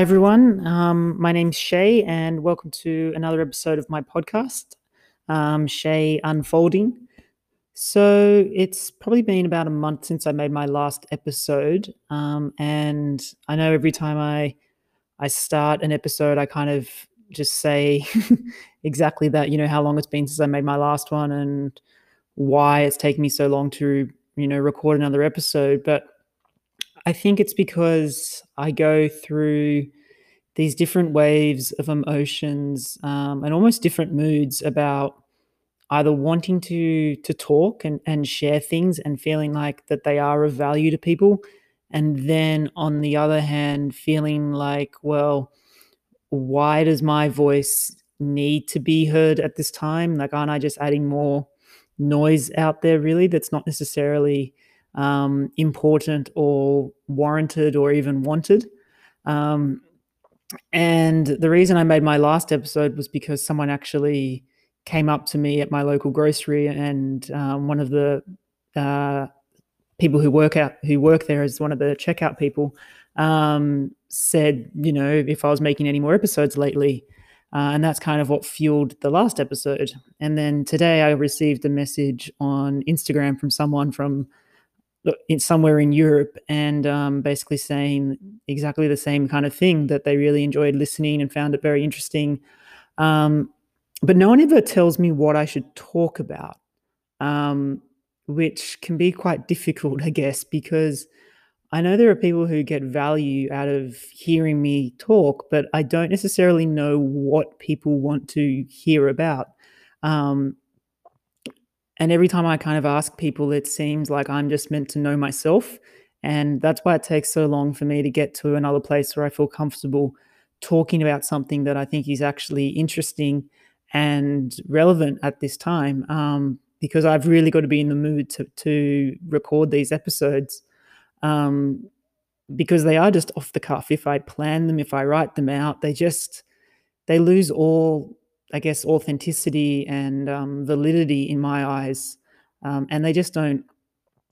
Hi, everyone. Um, my name's Chaye, and welcome to another episode of my podcast, um, Chaye Unfolding. So, it's probably been about a month since I made my last episode, um, and I know every time I I start an episode, I kind of just say exactly that. You know how long it's been since I made my last one, and why it's taken me so long to you know record another episode. But I think it's because I go through these different waves of emotions um, and almost different moods about either wanting to to talk and, and share things and feeling like that they are of value to people and then on the other hand feeling like well why does my voice need to be heard at this time? Like aren't i just adding more noise out there really that's not necessarily um, important or warranted or even wanted. Um, and the reason I made my last episode was because someone actually came up to me at my local grocery, and um, one of the uh, people who work out who work there as one of the checkout people um, said, you know, if I was making any more episodes lately. Uh, and that's kind of what fueled the last episode. And then today I received a message on Instagram from someone from in somewhere in Europe and um, basically saying exactly the same kind of thing that they really enjoyed listening and found it very interesting. Um, but no one ever tells me what I should talk about, um, which can be quite difficult, I guess, because I know there are people who get value out of hearing me talk, but I don't necessarily know what people want to hear about. Um, and every time I kind of ask people, it seems like I'm just meant to know myself. And that's why it takes so long for me to get to another place where I feel comfortable talking about something that I think is actually interesting and relevant at this time. Um, because I've really got to be in the mood to, to record these episodes. Um, because they are just off the cuff. If I plan them, if I write them out, they just they lose all I guess, authenticity and um, validity in my eyes. Um, and they just don't,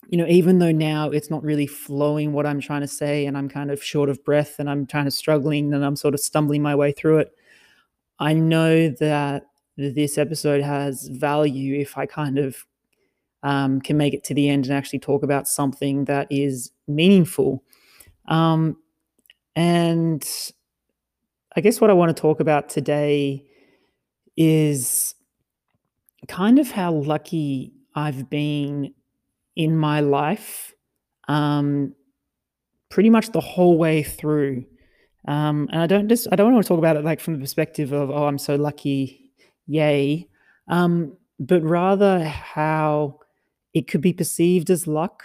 you know, even though now it's not really flowing what I'm trying to say and I'm kind of short of breath and I'm kind of struggling and I'm sort of stumbling my way through it, I know that this episode has value if I kind of um, can make it to the end and actually talk about something that is meaningful. Um, and I guess what I want to talk about today is kind of how lucky I've been in my life, um, pretty much the whole way through. Um, and I don't just I don't want to talk about it like from the perspective of oh I'm so lucky, yay, um, but rather how it could be perceived as luck,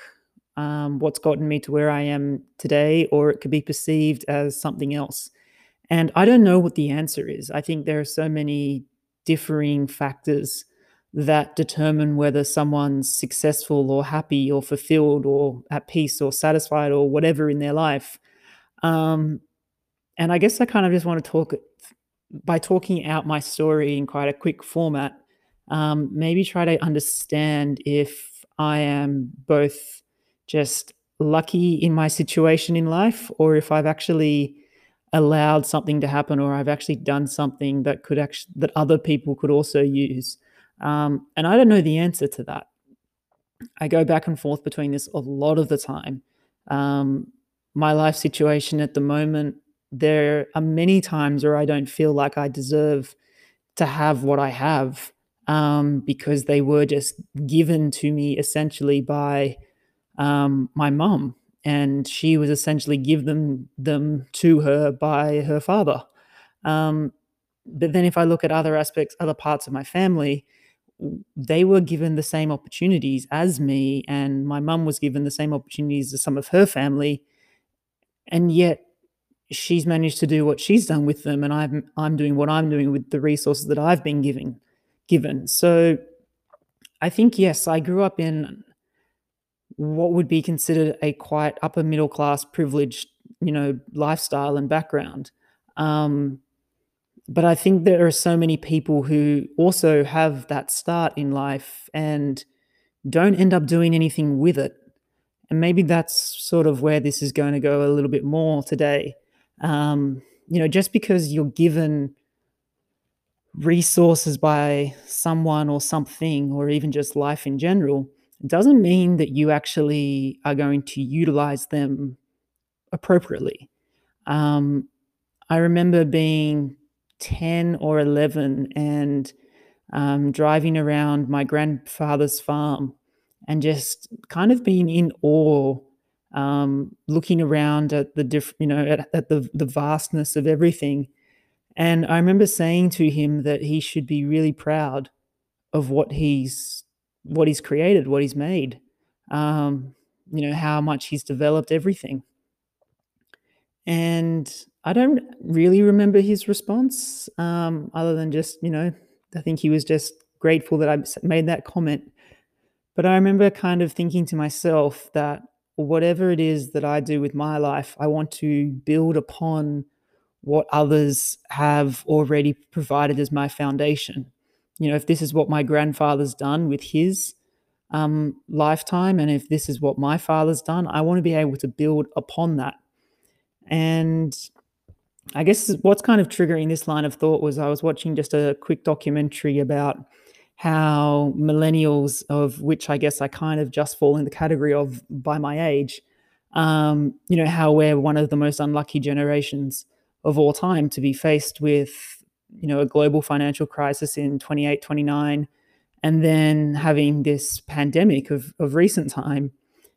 um, what's gotten me to where I am today, or it could be perceived as something else. And I don't know what the answer is. I think there are so many differing factors that determine whether someone's successful or happy or fulfilled or at peace or satisfied or whatever in their life. Um, and I guess I kind of just want to talk by talking out my story in quite a quick format, um, maybe try to understand if I am both just lucky in my situation in life or if I've actually allowed something to happen or I've actually done something that could actually that other people could also use. Um, and I don't know the answer to that. I go back and forth between this a lot of the time. Um, my life situation at the moment, there are many times where I don't feel like I deserve to have what I have um, because they were just given to me essentially by um, my mum and she was essentially give them them to her by her father. Um, but then if I look at other aspects, other parts of my family, they were given the same opportunities as me, and my mum was given the same opportunities as some of her family, and yet she's managed to do what she's done with them, and I'm I'm doing what I'm doing with the resources that I've been given given. So I think yes, I grew up in what would be considered a quite upper middle class privileged you know lifestyle and background. Um, but i think there are so many people who also have that start in life and don't end up doing anything with it. And maybe that's sort of where this is going to go a little bit more today. Um, you know, just because you're given resources by someone or something, or even just life in general, doesn't mean that you actually are going to utilize them appropriately. Um, I remember being 10 or 11 and um, driving around my grandfather's farm and just kind of being in awe, um, looking around at the diff- you know, at, at the the vastness of everything. And I remember saying to him that he should be really proud of what he's what he's created, what he's made. Um, you know how much he's developed everything. And I don't really remember his response, um, other than just you know, I think he was just grateful that I made that comment. But I remember kind of thinking to myself that whatever it is that I do with my life, I want to build upon what others have already provided as my foundation. You know, if this is what my grandfather's done with his um, lifetime, and if this is what my father's done, I want to be able to build upon that. And I guess what's kind of triggering this line of thought was I was watching just a quick documentary about how millennials, of which I guess I kind of just fall in the category of by my age, um, you know, how we're one of the most unlucky generations of all time to be faced with, you know, a global financial crisis in 28, 29, and then having this pandemic of, of recent time,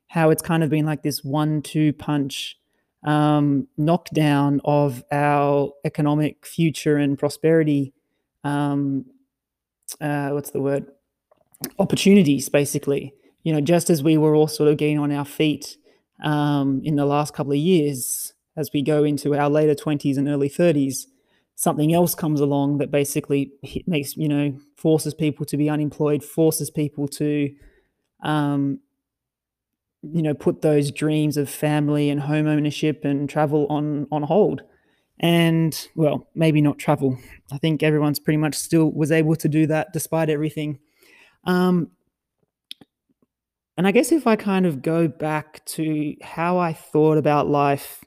how it's kind of been like this one two punch um, knockdown of our economic future and prosperity. Um, uh, what's the word? Opportunities, basically. You know, just as we were all sort of getting on our feet um, in the last couple of years, as we go into our later 20s and early 30s, something else comes along that basically makes, you know, forces people to be unemployed, forces people to, um, you know, put those dreams of family and home ownership and travel on on hold. And well, maybe not travel. I think everyone's pretty much still was able to do that despite everything. Um, and I guess if I kind of go back to how I thought about life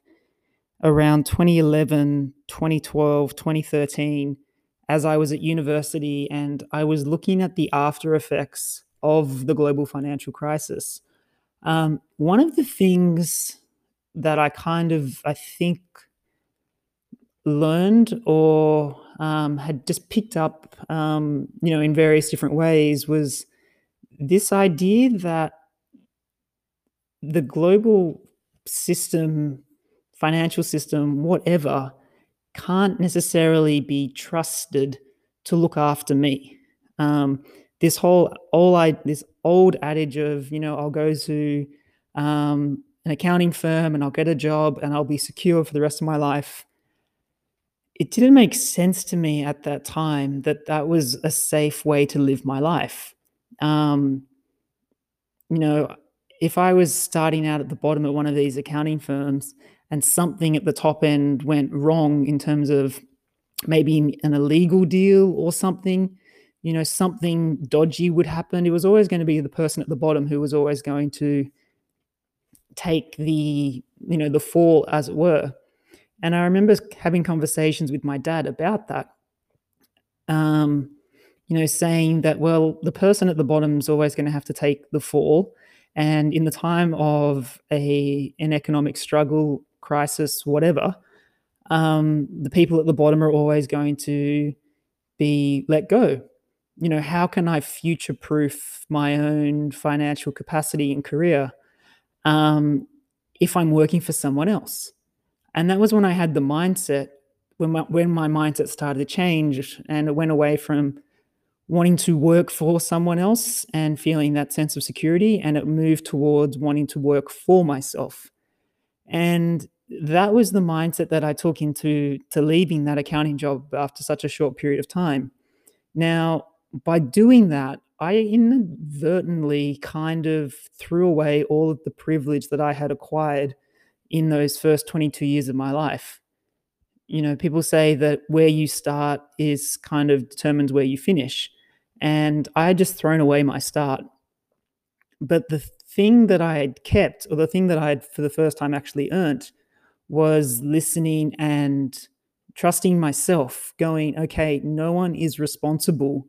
around 2011, 2012, 2013, as I was at university and I was looking at the after effects of the global financial crisis. Um, one of the things that I kind of, I think, learned or um, had just picked up, um, you know, in various different ways was this idea that the global system financial system, whatever, can't necessarily be trusted to look after me. Um, this whole all I this old adage of you know I'll go to um, an accounting firm and I'll get a job and I'll be secure for the rest of my life. It didn't make sense to me at that time that that was a safe way to live my life. Um, you know, if I was starting out at the bottom of one of these accounting firms and something at the top end went wrong in terms of maybe an illegal deal or something, you know, something dodgy would happen, it was always going to be the person at the bottom who was always going to take the, you know, the fall as it were. And I remember having conversations with my dad about that. Um, you know, saying that, well, the person at the bottom is always going to have to take the fall. And in the time of a an economic struggle crisis, whatever, um, the people at the bottom are always going to be let go. You know, how can I future proof my own financial capacity and career um, if I'm working for someone else? And that was when I had the mindset, when my, when my mindset started to change and it went away from wanting to work for someone else and feeling that sense of security and it moved towards wanting to work for myself. And that was the mindset that I took into to leaving that accounting job after such a short period of time. Now, by doing that, I inadvertently kind of threw away all of the privilege that I had acquired in those first 22 years of my life. You know, people say that where you start is kind of determines where you finish. And I had just thrown away my start. But the thing that I had kept, or the thing that I had for the first time actually earned, was listening and trusting myself, going, okay, no one is responsible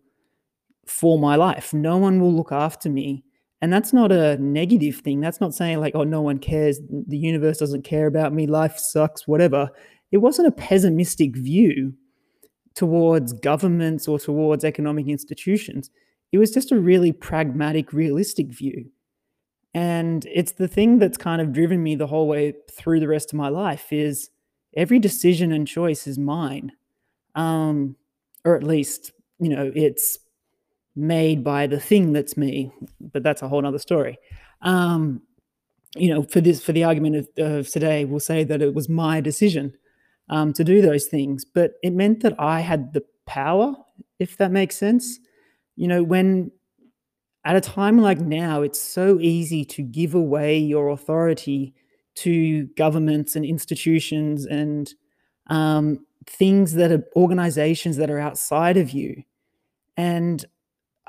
for my life. No one will look after me. And that's not a negative thing. That's not saying, like, oh, no one cares. The universe doesn't care about me. Life sucks, whatever. It wasn't a pessimistic view towards governments or towards economic institutions. It was just a really pragmatic, realistic view. And it's the thing that's kind of driven me the whole way through the rest of my life is every decision and choice is mine. Um, or at least, you know, it's made by the thing that's me, but that's a whole other story. Um, you know, for this, for the argument of, of, today, we'll say that it was my decision um, to do those things, but it meant that I had the power, if that makes sense. You know, when at a time like now, it's so easy to give away your authority to governments and institutions and um, things that are organizations that are outside of you. And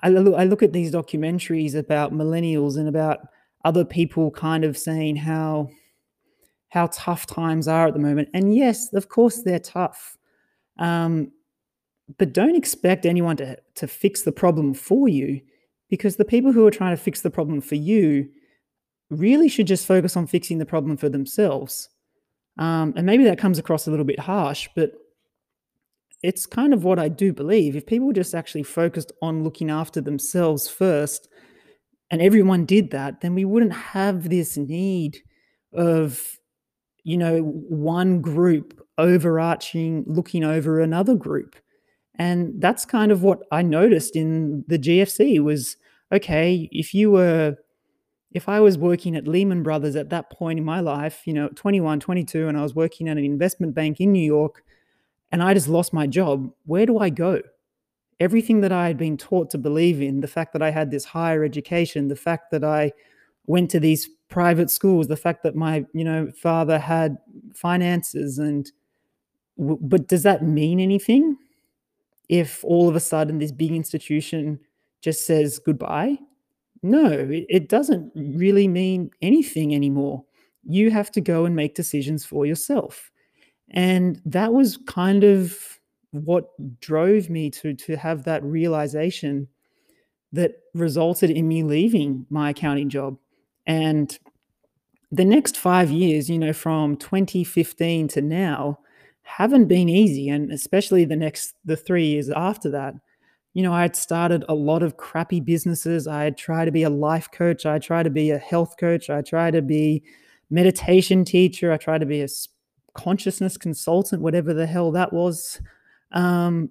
I look, I look at these documentaries about millennials and about other people kind of saying how how tough times are at the moment. And yes, of course they're tough. Um, but don't expect anyone to, to fix the problem for you because the people who are trying to fix the problem for you really should just focus on fixing the problem for themselves. Um, and maybe that comes across a little bit harsh, but it's kind of what I do believe. If people just actually focused on looking after themselves first, and everyone did that, then we wouldn't have this need of, you know, one group overarching, looking over another group. And that's kind of what I noticed in the GFC was okay, if you were if I was working at Lehman Brothers at that point in my life, you know, 21, 22, and I was working at an investment bank in New York and I just lost my job, where do I go? Everything that I had been taught to believe in, the fact that I had this higher education, the fact that I went to these private schools, the fact that my, you know, father had finances and but does that mean anything if all of a sudden this big institution just says goodbye. No, it, doesn't really mean anything anymore. You have to go and make decisions for yourself. And that was kind of what drove me to, to have that realization that resulted in me leaving my accounting job. And the next five years, you know, from 2015 to now, haven't been easy. And especially the next, the three years after that, you know, I had started a lot of crappy businesses. I had tried to be a life coach. I tried to be a health coach. I tried to be meditation teacher. I tried to be a consciousness consultant, whatever the hell that was. Um,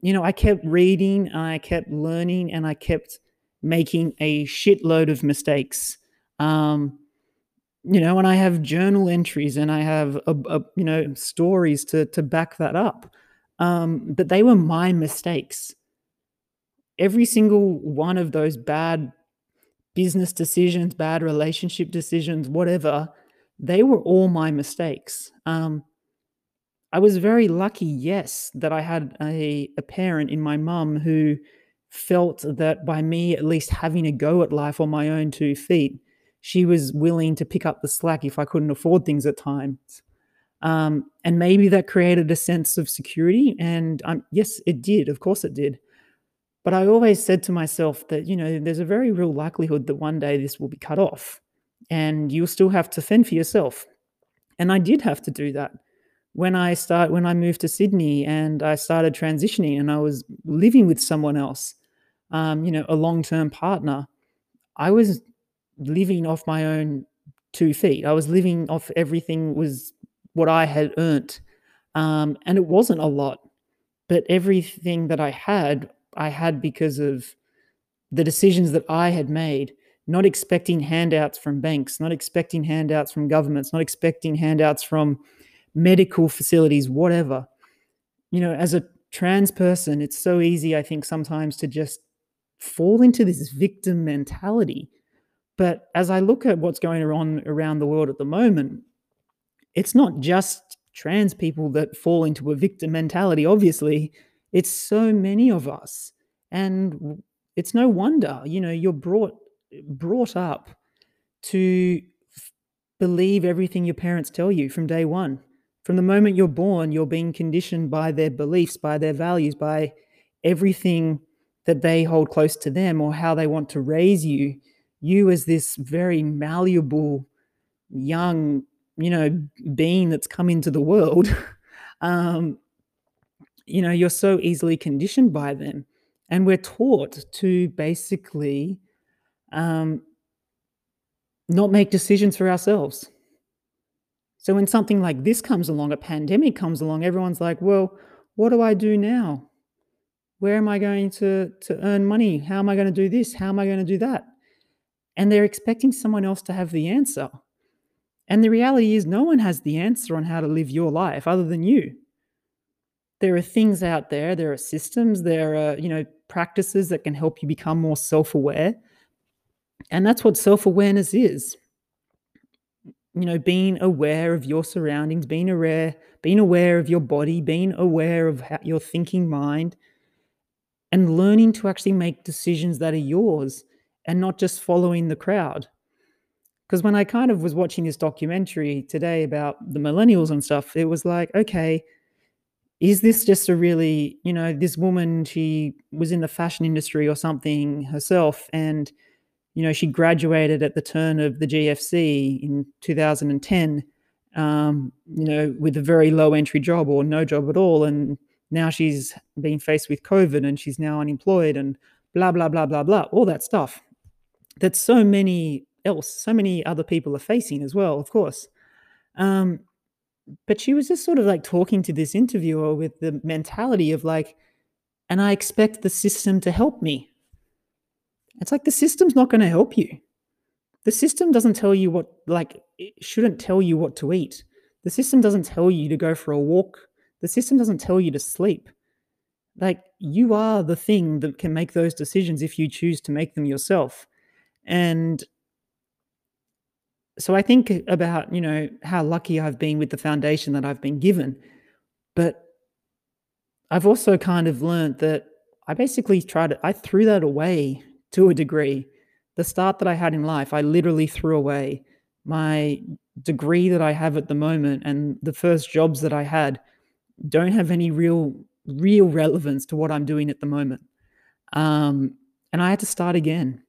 you know, I kept reading, I kept learning, and I kept making a shitload of mistakes. Um, you know, and I have journal entries and I have a, a, you know stories to to back that up. Um, but they were my mistakes every single one of those bad business decisions, bad relationship decisions, whatever, they were all my mistakes. Um, I was very lucky, yes, that I had a, a parent in my mum who felt that by me at least having a go at life on my own two feet, she was willing to pick up the slack if I couldn't afford things at times. Um, and maybe that created a sense of security. And um, yes, it did. Of course, it did. But I always said to myself that, you know, there's a very real likelihood that one day this will be cut off and you'll still have to fend for yourself. And I did have to do that. When I start when I moved to Sydney and I started transitioning and I was living with someone else, um, you know, a long-term partner, I was living off my own two feet. I was living off everything was what I had earned. Um, and it wasn't a lot, but everything that I had I had because of the decisions that I had made, not expecting handouts from banks, not expecting handouts from governments, not expecting handouts from medical facilities, whatever. You know, as a trans person, it's so easy, I think, sometimes to just fall into this victim mentality. But as I look at what's going on around the world at the moment, it's not just trans people that fall into a victim mentality, obviously. It's so many of us. And it's no wonder, you know, you're brought brought up to f- believe everything your parents tell you from day one, From the moment you're born, you're being conditioned by their beliefs, by their values, by everything that they hold close to them or how they want to raise you. You, as this very malleable, young, you know, being that's come into the world, um, you know, you're so easily conditioned by them. And we're taught to basically um, not make decisions for ourselves. So when something like this comes along, a pandemic comes along, everyone's like, well, what do I do now? Where am I going to, to earn money? How am I going to do this? How am I going to do that? And they're expecting someone else to have the answer. And the reality is, no one has the answer on how to live your life other than you. There are things out there, there are systems, there are, you know, practices that can help you become more self aware. And that's what self awareness is. You know, being aware of your surroundings, being aware, being aware of your body, being aware of how, your thinking mind, and learning to actually make decisions that are yours and not just following the crowd. Because when I kind of was watching this documentary today about the millennials and stuff, it was like, okay, is this just a really, you know, this woman, she was in the fashion industry or something herself, and, you know, she graduated at the turn of the GFC in 2010, um, you know, with a very low entry job or no job at all. And now she's being faced with COVID and she's now unemployed and blah, blah, blah, blah, blah, all that stuff that so many else, so many other people are facing as well, of course. Um, but she was just sort of like talking to this interviewer with the mentality of like, and I expect the system to help me. It's like the system's not going to help you. The system doesn't tell you what, like, it shouldn't tell you what to eat. The system doesn't tell you to go for a walk. The system doesn't tell you to sleep. Like, you are the thing that can make those decisions if you choose to make them yourself. And so I think about, you know, how lucky I've been with the foundation that I've been given. But I've also kind of learned that I basically tried to, I threw that away to a degree. The start that I had in life, I literally threw away. My degree that I have at the moment and the first jobs that I had don't have any real real relevance to what I'm doing at the moment. Um, and I had to start again.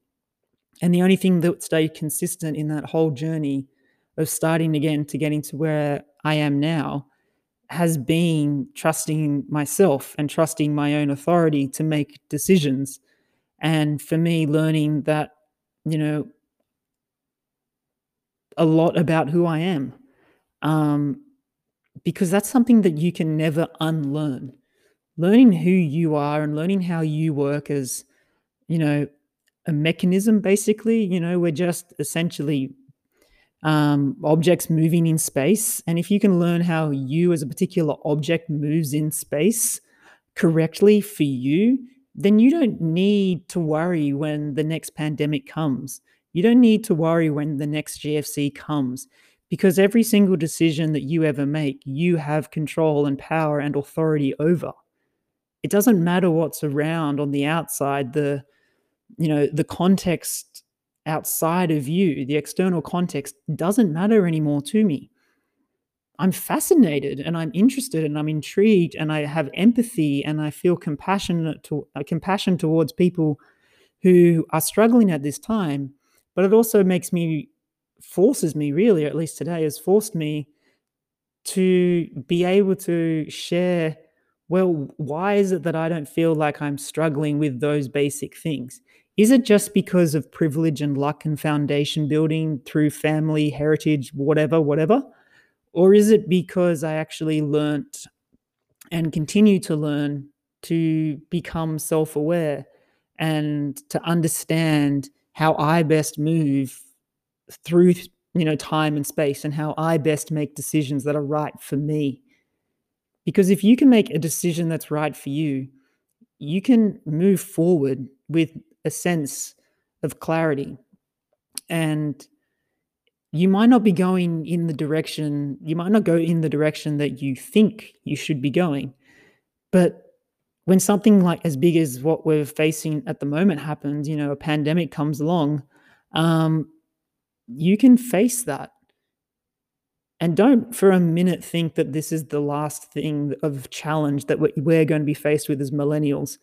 And the only thing that stayed consistent in that whole journey of starting again to getting to where I am now has been trusting myself and trusting my own authority to make decisions. And for me, learning that, you know, a lot about who I am. Um, because that's something that you can never unlearn. Learning who you are and learning how you work as, you know, a mechanism basically you know we're just essentially um, objects moving in space. And if you can learn how you as a particular object moves in space correctly for you then you don't need to worry when the next pandemic comes. You don't need to worry when the next gfc comes because every single decision that you ever make you have control and power and authority over. It doesn't matter what's around on the outside the you know the context outside of you the external context doesn't matter anymore to me. I'm fascinated and i'm interested and i'm intrigued and i have empathy and i feel compassionate to uh, compassion towards people who are struggling at this time but it also makes me forces me really at least today has forced me to be able to share well why is it that i don't feel like i'm struggling with those basic things is it just because of privilege and luck and foundation building through family, heritage, whatever, whatever? Or is it because I actually learnt and continue to learn to become self aware and to understand how I best move through you know time and space and how I best make decisions that are right for me. Because if you can make a decision that's right for you, you can move forward with a sense of clarity. And you might not be going in the direction, you might not go in the direction that you think you should be going. But when something like as big as what we're facing at the moment happens, you know, a pandemic comes along, um, you can face that. And don't for a minute think that this is the last thing of challenge that we're going to be faced with as millennials,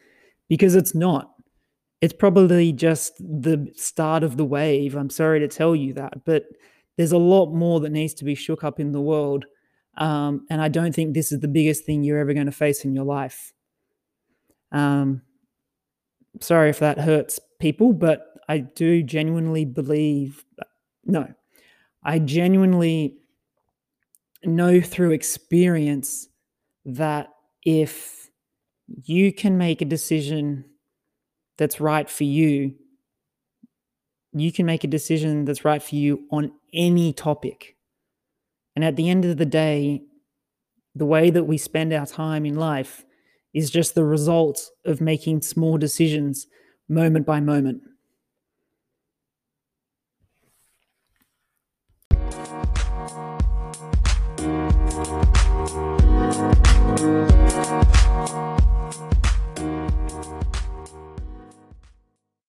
because it's not. It's probably just the start of the wave. I'm sorry to tell you that, but there's a lot more that needs to be shook up in the world. Um, and I don't think this is the biggest thing you're ever going to face in your life. Um, sorry if that hurts people, but I do genuinely believe, no, I genuinely know through experience that if you can make a decision that's right for you, you can make a decision that's right for you on any topic. And at the end of the day, the way that we spend our time in life is just the result of making small decisions moment by moment.